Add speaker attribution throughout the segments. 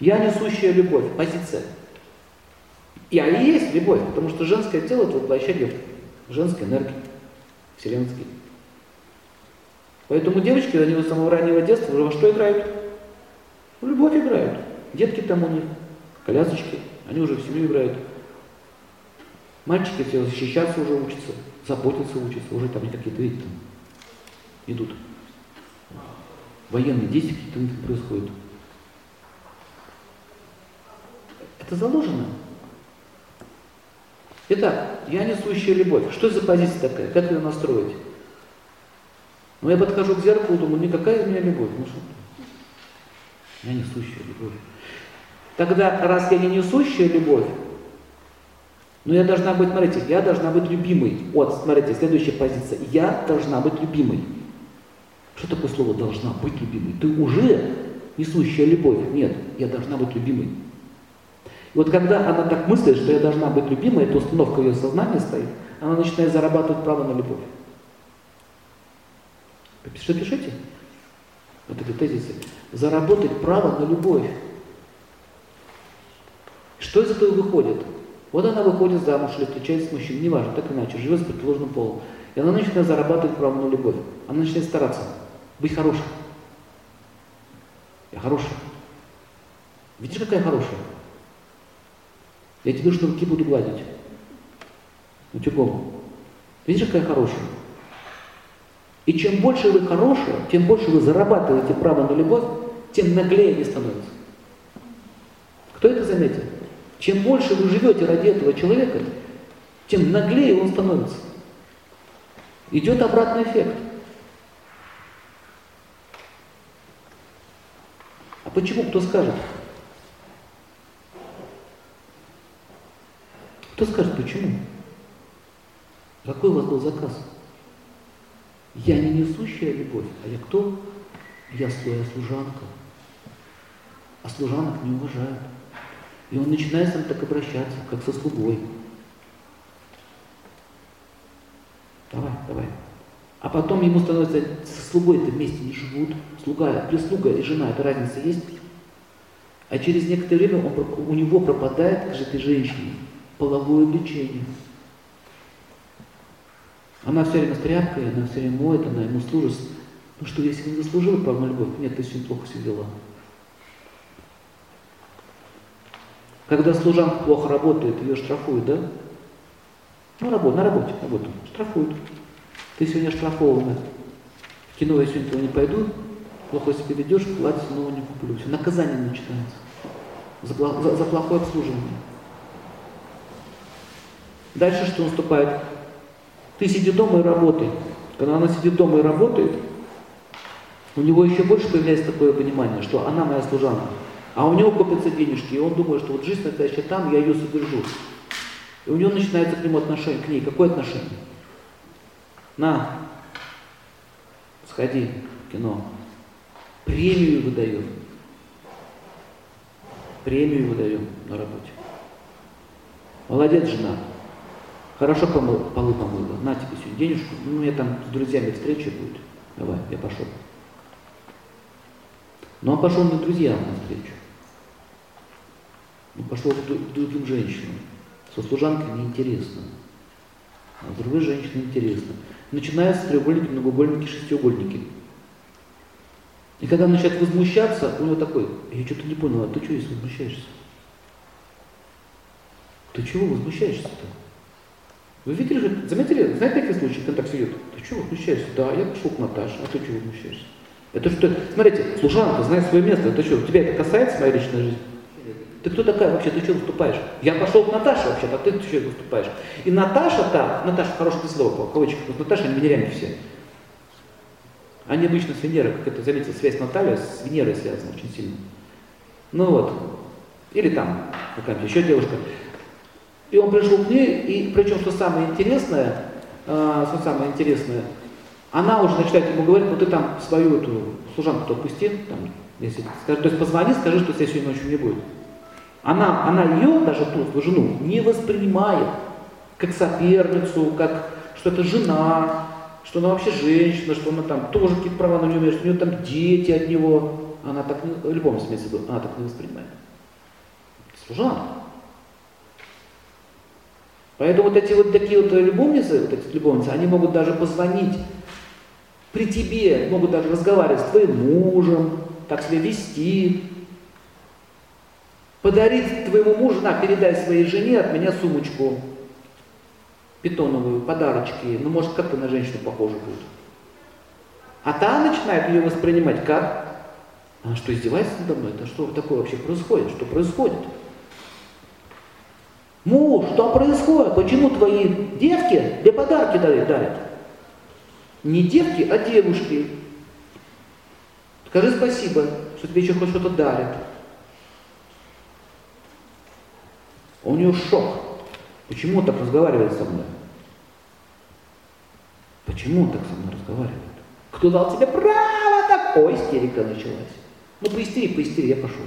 Speaker 1: Я несущая любовь, позиция. И есть любовь, потому что женское тело это воплощение женской энергии, вселенской. Поэтому девочки, они с самого раннего детства уже во что играют? В любовь играют. Детки там у них, колясочки, они уже в семью играют. Мальчики все защищаться уже учатся, заботиться учатся, уже там какие-то, видите, там идут. Военные действия какие-то происходят. Это заложено. Итак, я несущая любовь. Что за позиция такая? Как ее настроить? Ну, я подхожу к зеркалу, думаю, никакая из меня любовь. Ну что? Я несущая любовь. Тогда, раз я не несущая любовь, ну я должна быть, смотрите, я должна быть любимой. Вот, смотрите, следующая позиция. Я должна быть любимой. Что такое слово «должна быть любимой»? Ты уже несущая любовь. Нет, я должна быть любимой. Вот когда она так мыслит, что я должна быть любимой, эта установка в ее сознании стоит, она начинает зарабатывать право на любовь. Что пишите? Вот эти тезисы. Заработать право на любовь. Что из этого выходит? Вот она выходит замуж или встречается с мужчиной, неважно, так иначе, живет с противоположным полом. И она начинает зарабатывать право на любовь. Она начинает стараться быть хорошей. Я хорошая. Видишь, какая хорошая? Я тебе шнурки буду гладить. Утюгом. Видишь, какая хорошая? И чем больше вы хорошие, тем больше вы зарабатываете право на любовь, тем наглее они становятся. Кто это заметил? Чем больше вы живете ради этого человека, тем наглее он становится. Идет обратный эффект. А почему кто скажет? Кто скажет, почему? Какой у вас был заказ? Я не несущая любовь, а я кто? Я своя служанка. А служанок не уважают. И он начинает с ним так обращаться, как со слугой. Давай, давай. А потом ему становится, со слугой-то вместе не живут. Слуга, прислуга и жена, это разница есть? А через некоторое время он, у него пропадает к этой женщине половое влечение. Она все время с тряпкой, она все время моет, она ему служит. Ну что, если не заслужила право любовь? Нет, ты сегодня плохо себя вела. Когда служанка плохо работает, ее штрафуют, да? Ну, работа, на работе, работу, штрафуют. Ты сегодня штрафована. В кино я сегодня туда не пойду, плохо себя ведешь, платье снова не куплю. Все, наказание начинается за, за, за плохое обслуживание. Дальше что наступает? Ты сиди дома и работай. Когда она сидит дома и работает, у него еще больше появляется такое понимание, что она моя служанка. А у него копятся денежки, и он думает, что вот жизнь настоящая там, я ее содержу. И у него начинается к нему отношение, к ней. Какое отношение? На, сходи в кино. Премию выдаем. Премию выдаем на работе. Молодец, жена. Хорошо помыл, полы помыла. На тебе сегодня денежку. Ну, меня там с друзьями встреча будет. Давай, я пошел. Но он пошел не друзьям на встречу. Он пошел к другим женщинам. Со служанкой неинтересно. А с другой женщиной интересно. Начинаются треугольники, многоугольники, шестиугольники. И когда он начинает возмущаться, у него такой, я что-то не понял, а ты что здесь возмущаешься? Ты чего возмущаешься-то? Вы видели, заметили, знаете такие случаи, когда так сидит? Ты чего возмущаешься? Да, я пошел к Наташе, а ты чего возмущаешься? Это что, смотрите, служанка знает свое место, это что, тебя это касается, моя личная жизнь? Ты кто такая вообще, ты что выступаешь? Я пошел к Наташе вообще-то, а ты, что выступаешь? И Наташа так, Наташа хорошее слово, по кавычках, вот Наташа, они венеряне все. Они обычно с Венерой, как это заметил, связь Наталья с Венерой связана очень сильно. Ну вот, или там какая-то еще девушка. И он пришел к ней, и причем, что самое интересное, э, что самое интересное, она уже начинает ему говорить, ну ты там свою эту служанку-то отпусти, там, если, скажи, то есть позвони, скажи, что тебя сегодня ночью не будет. Она, она ее, даже ту жену, не воспринимает как соперницу, как что это жена, что она вообще женщина, что она там тоже какие-то права на нее имеет, что у нее там дети от него. Она так не, в любом смысле, она так не воспринимает. Служанка. Поэтому вот эти вот такие вот любовницы, вот эти любовницы, они могут даже позвонить при тебе, могут даже разговаривать с твоим мужем, так себя вести, подарить твоему мужу, на, передай своей жене от меня сумочку питоновую, подарочки, ну может как-то на женщину похоже будет. А та начинает ее воспринимать как? А что, издевается надо мной? Это что такое вообще происходит? Что происходит? Муж, что происходит? Почему твои девки тебе подарки дарят? Не девки, а девушки. Скажи спасибо, что тебе еще хоть что-то дарят. У нее шок. Почему он так разговаривает со мной? Почему он так со мной разговаривает? Кто дал тебе право так? Ой, истерика началась. Ну, поистери, поистери, я пошел.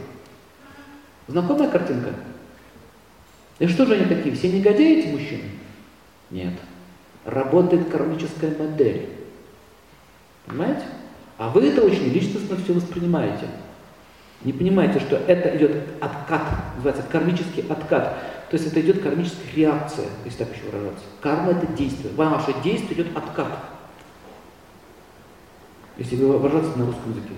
Speaker 1: Знакомая картинка? И что же они такие? Все негодяи эти мужчины? Нет. Работает кармическая модель. Понимаете? А вы это очень личностно все воспринимаете. Не понимаете, что это идет откат, называется кармический откат. То есть это идет кармическая реакция, если так еще выражаться. Карма это действие. Ваше действие идет откат. Если выражаться на русском языке.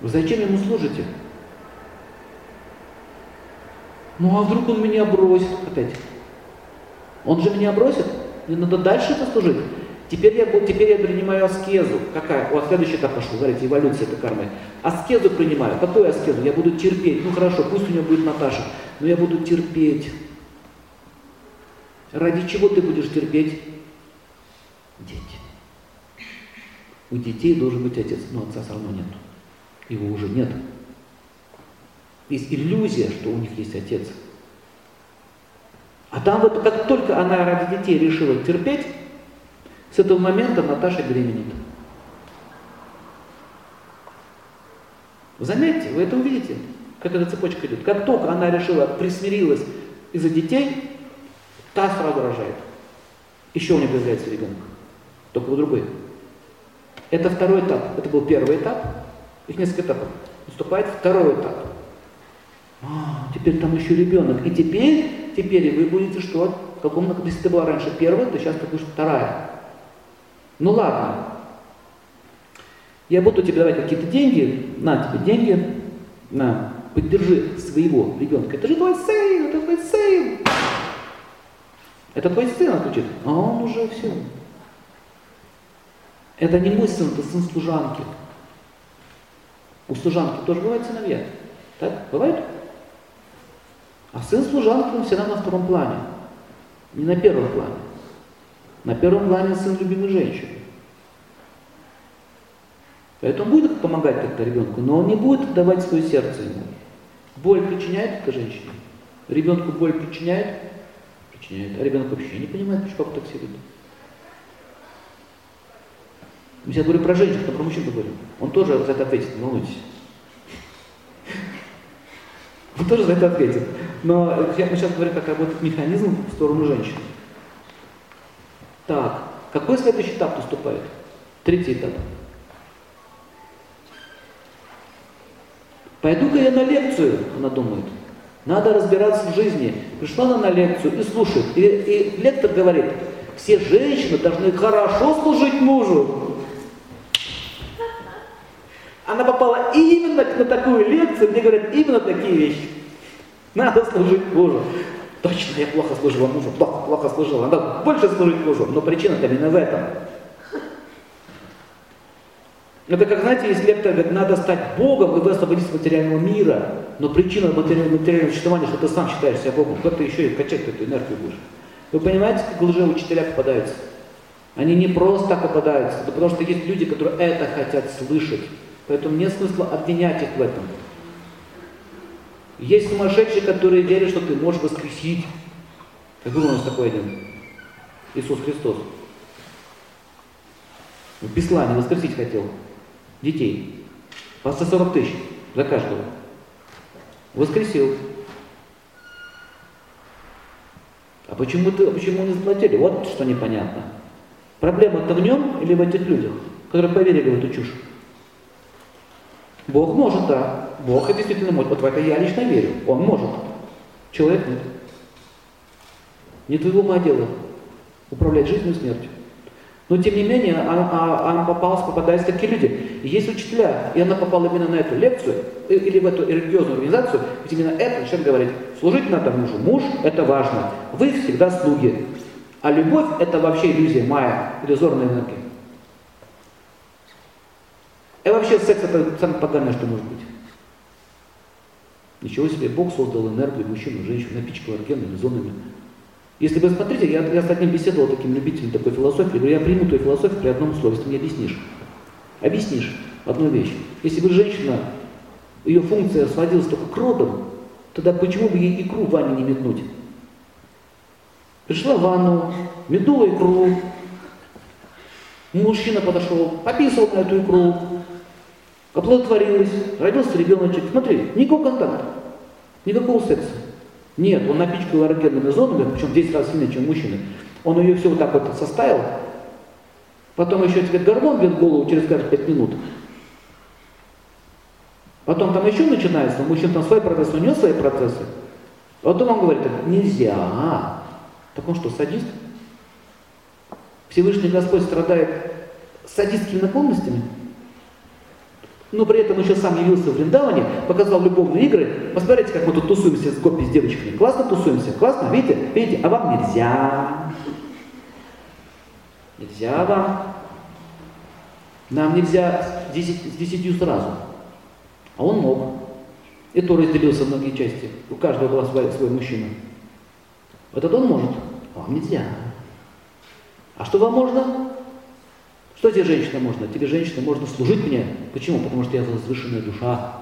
Speaker 1: Вы зачем ему служите? Ну а вдруг он меня бросит опять? Он же меня бросит? Мне надо дальше это служить. Теперь я, теперь я принимаю аскезу. Какая? О, следующий этап пошел, говорите, эволюция это кармы. Аскезу принимаю. Какую аскезу? Я буду терпеть. Ну хорошо, пусть у него будет Наташа, но я буду терпеть. Ради чего ты будешь терпеть? Дети. У детей должен быть отец, но отца все равно нет. Его уже нет. Есть иллюзия, что у них есть отец. А там вот как только она ради детей решила терпеть, с этого момента Наташа беременеет. Заметьте, вы это увидите, как эта цепочка идет. Как только она решила, присмирилась из-за детей, та сразу рожает. Еще у нее появляется ребенок, только у другой. Это второй этап. Это был первый этап, их несколько этапов. Наступает второй этап. А, теперь там еще ребенок. И теперь, теперь вы будете что? В каком, если ты была раньше первая, то сейчас ты будешь вторая. Ну ладно, я буду тебе давать какие-то деньги, на тебе деньги, на, поддержи своего ребенка. Это же твой сын, это твой сын. Это твой сын, он а он уже все. Это не мой сын, это сын служанки. У служанки тоже бывают сыновья. Так? Бывает? А сын служанки, он всегда на втором плане. Не на первом плане. На первом плане сын любимой женщины. Поэтому будет помогать как-то ребенку, но он не будет давать свое сердце ему. Боль причиняет эта женщина? Ребенку боль причиняет? Причиняет. А ребенок вообще не понимает, почему папа так себя ведет. Я сейчас говорю про женщин, но про мужчин говорю. Он тоже за это ответит, не волнуйтесь. Он тоже за это ответит. Но я сейчас говорю, как работает механизм в сторону женщины. Так, какой следующий этап наступает? Третий этап. Пойду-ка я на лекцию, она думает. Надо разбираться в жизни. Пришла она на лекцию и слушает. И, и лектор говорит, все женщины должны хорошо служить мужу. Она попала именно на такую лекцию, где говорят именно такие вещи. Надо служить мужу. Точно, я плохо служила мужу, плохо, плохо служила. Надо больше служить мужу. Но причина-то именно в этом. Это как, знаете, если лектор говорит, надо стать Богом, и вы освободитесь от материального мира. Но причина материального, материального существования, что ты сам считаешь себя Богом, как ты еще и качать эту энергию будешь. Вы понимаете, как лживые учителя попадаются? Они не просто так попадаются, это потому что есть люди, которые это хотят слышать. Поэтому нет смысла обвинять их в этом. Есть сумасшедшие, которые верят, что ты можешь воскресить. Как был у нас такой один? Иисус Христос. В Беслане воскресить хотел детей. По 140 тысяч за каждого. Воскресил. А почему, ты, почему не заплатили? Вот что непонятно. Проблема-то в нем или в этих людях, которые поверили в эту чушь? Бог может, да. Бог действительно может. Вот в это я лично верю. Он может. Человек нет. Не твоего ума дело управлять жизнью и смертью. Но тем не менее, она, а, она попалась, попадались такие люди. И есть учителя, и она попала именно на эту лекцию, э, или в эту религиозную организацию, где именно это начинает говорить, служить надо мужу. Муж – это важно. Вы всегда слуги. А любовь – это вообще иллюзия, майя, иллюзорная энергия. И вообще секс – это самое поганое, что может быть. Ничего себе, Бог создал энергию мужчину, женщину, напичкал органами, зонами. Если вы смотрите, я, я с одним беседовал, таким любителем такой философии, говорю, я приму твою философию при одном условии, если ты мне объяснишь. Объяснишь одну вещь. Если бы женщина, ее функция сводилась только к родам, тогда почему бы ей икру в ванне не метнуть? Пришла в ванну, метнула икру, мужчина подошел, пописал на эту икру, оплодотворилась, родился ребеночек. Смотри, никакого контакта, никакого секса. Нет, он напичкал эрогенными зонами, причем в 10 раз сильнее, чем мужчины. Он ее все вот так вот составил, потом еще тебе гормон бьет голову через каждые 5 минут. Потом там еще начинается, у мужчин там свои процессы, у него свои процессы. Потом он говорит, нельзя. Так он что, садист? Всевышний Господь страдает садистскими наклонностями? Но при этом еще сам явился в Вриндаване, показал любовные игры. Посмотрите, как мы тут тусуемся с гопи, с девочками. Классно тусуемся? Классно? Видите? Видите? А вам нельзя. Нельзя вам. Нам нельзя с, десять, с десятью сразу. А он мог. И то разделился в многие части. У каждого был свой, свой мужчина. Этот он может, а вам нельзя. А что вам можно? Что тебе, женщина, можно? Тебе, женщина, можно служить мне. Почему? Потому что я возвышенная душа.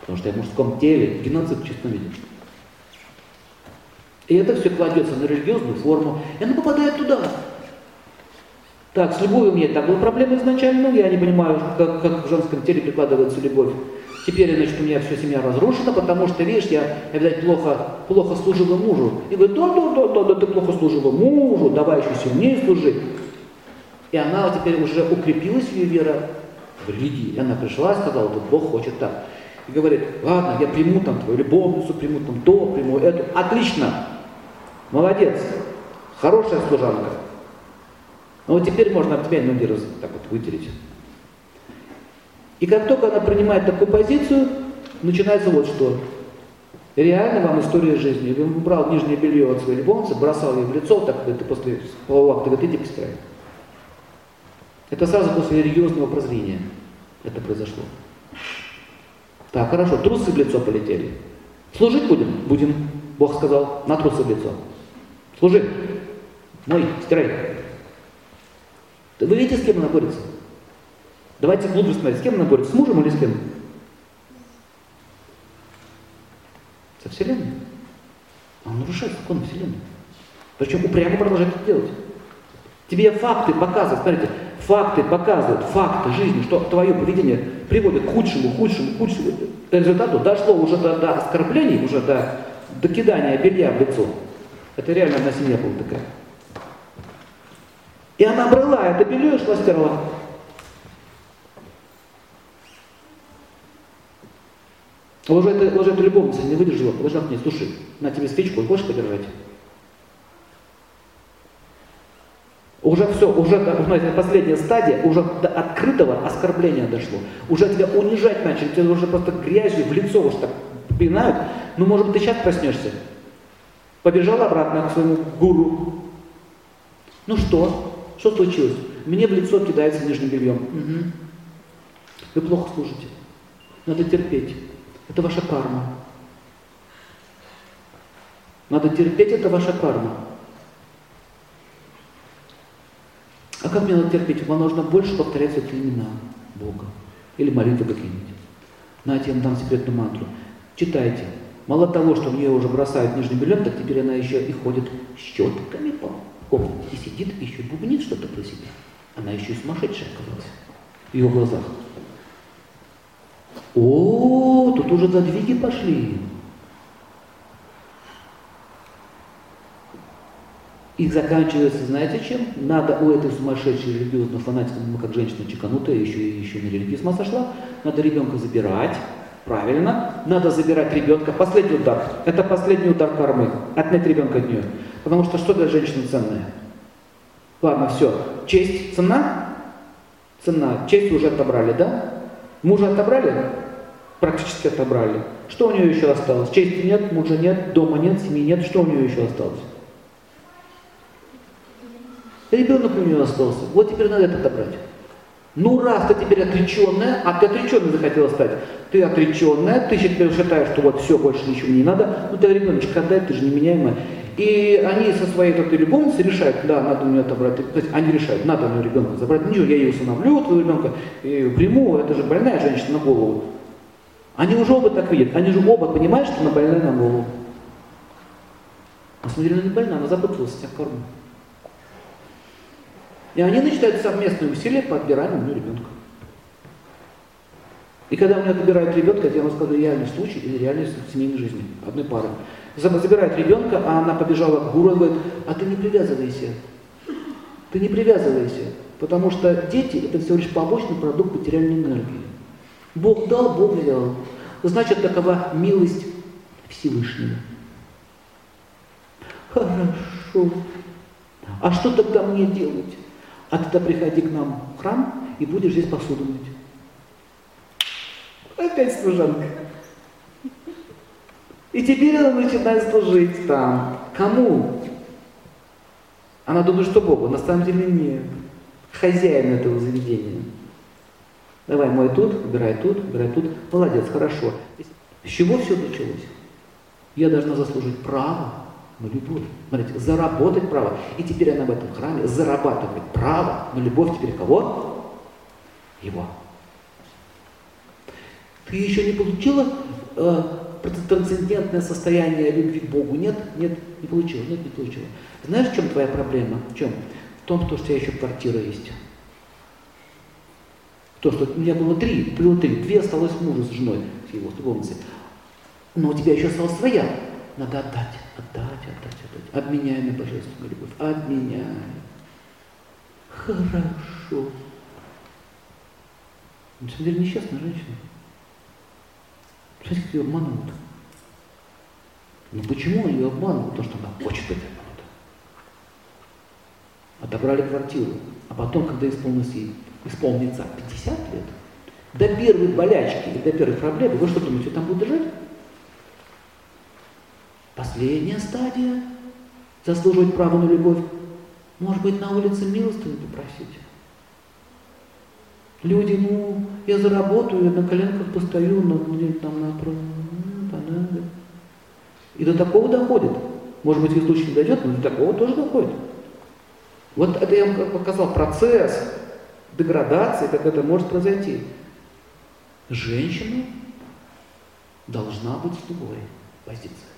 Speaker 1: Потому что я в мужском теле. Геноцид в чистом виде. И это все кладется на религиозную форму, и она попадает туда. Так, с любовью меня так была проблема изначально, я не понимаю, как, как в женском теле прикладывается любовь. Теперь, значит, у меня вся семья разрушена, потому что, видишь, я, я видать, плохо, плохо служила мужу. И говорит, да, да, да, да, да, ты плохо служила мужу, давай еще сильнее служи. И она теперь уже укрепилась, ее вера в религии. И она пришла и сказала, вот Бог хочет так. И говорит, ладно, я приму там твою любовницу, приму там то, приму эту. Отлично, молодец, хорошая служанка. Но вот теперь можно от тебя ноги раз, так вот вытереть. И как только она принимает такую позицию, начинается вот что. Реально вам история жизни. Он брал нижнее белье от своей любовницы, бросал ей в лицо, так ты после полового акта говорит, иди постирай. Это сразу после религиозного прозрения это произошло. Так, хорошо, трусы в лицо полетели. Служить будем? Будем. Бог сказал, на трусы в лицо. Служи. Мой, стирай. Вы видите, с кем она борется? Давайте глубже смотреть, с кем она борется, с мужем или с кем? Со Вселенной. Он нарушает закон Вселенной. Причем упрямо продолжает это делать. Тебе факты показывают, смотрите, факты показывают, факты жизни, что твое поведение приводит к худшему, худшему, худшему результату, дошло уже до, до оскорблений, уже до, до кидания белья в лицо. Это реально одна семья была такая. И она брала это белье и шла стерла. Уже эта любовница не выдержала, подошла к ней, слушай, на тебе свечку, хочешь подержать? Уже все, уже, знаете, последняя стадия, уже до открытого оскорбления дошло. Уже тебя унижать начали, тебя уже просто грязью в лицо уж так пинают. Ну, может быть, ты сейчас проснешься. Побежал обратно к своему гуру. Ну что? Что случилось? Мне в лицо кидается нижним бельем. Угу. Вы плохо служите. Надо терпеть. Это ваша карма. Надо терпеть, это ваша карма. А как мне надо терпеть? Вам нужно больше повторять эти имена Бога. Или молитвы какие-нибудь. Знаете, я вам дам секретную мантру. Читайте. Мало того, что в нее уже бросают нижний бельем, так теперь она еще и ходит щетками по комнате. И сидит, и еще бубнит что-то про себя. Она еще и сумасшедшая оказалась в ее глазах. О, тут уже задвиги пошли. И заканчивается, знаете чем? Надо у этой сумасшедшей религиозной фанатики, ну как женщина чеканутая, еще, еще на религии с сошла, надо ребенка забирать, правильно, надо забирать ребенка, последний удар, это последний удар кармы, отнять ребенка от нее. Потому что что для женщины ценное? Ладно, все, честь, цена? Цена, честь уже отобрали, да? Мужа отобрали? Практически отобрали. Что у нее еще осталось? Чести нет, мужа нет, дома нет, семьи нет, что у нее еще осталось? Ребенок у нее остался. Вот теперь надо это отобрать. Ну раз ты теперь отреченная, а ты отреченной захотела стать, ты отреченная, ты считаешь, что вот все, больше ничего не надо, ну ты ребеночка отдай, ты же неменяемая. И они со своей этой любовницей решают, да, надо у нее отобрать, то есть они решают, надо у нее ребенка забрать, ничего, я ее усыновлю, твоего ребенка, ее приму, это же больная женщина на голову. Они уже оба так видят, они же оба понимают, что она больная на голову. А смотри, она не больная, она запуталась в корму. И они начинают совместные усилия по отбиранию ребенка. И когда у меня отбирают ребенка, я вам скажу реальный случай или реальность семейной жизни одной пары. Забирает ребенка, а она побежала к гуру и говорит, а ты не привязывайся. Ты не привязывайся. Потому что дети это всего лишь побочный продукт материальной энергии. Бог дал, Бог взял. Значит, такова милость Всевышнего. Хорошо. А что тогда мне делать? А тогда приходи к нам в храм и будешь здесь посуду мыть. Опять служанка. И теперь она начинает служить там. Кому? Она думает, что Богу. На самом деле нет. Хозяин этого заведения. Давай, мой тут, убирай тут, убирай тут. Молодец, хорошо. С чего все началось? Я должна заслужить право на любовь. Смотрите, заработать право. И теперь она в этом храме зарабатывает право на любовь теперь кого? Его. Ты еще не получила э, трансцендентное состояние любви к Богу? Нет? Нет, не получила, нет, не получила. Знаешь, в чем твоя проблема? В чем? В том, что у тебя еще квартира есть. То, что у меня было три, было три, две осталось мужу с женой, с его, любовницей. Но у тебя еще осталась своя. Надо отдать, отдать, отдать, отдать. Обменяй на божественную любовь. Обменяй. Хорошо. На самом деле несчастная женщина. Смотрите, как ее обманывают. Но почему ее обманывают? Потому что она хочет быть обманута. Отобрали квартиру. А потом, когда исполнилось ей, исполнится 50 лет, до первой болячки до первой проблемы, вы что думаете, там будет? Последняя стадия – заслуживать право на любовь. Может быть, на улице милостыню попросить. Люди, ну, я заработаю, я на коленках постою, но где там на понадобится. И до такого доходит. Может быть, в случае не дойдет, но до такого тоже доходит. Вот это я вам показал процесс деградации, как это может произойти. Женщина должна быть в другой позиции.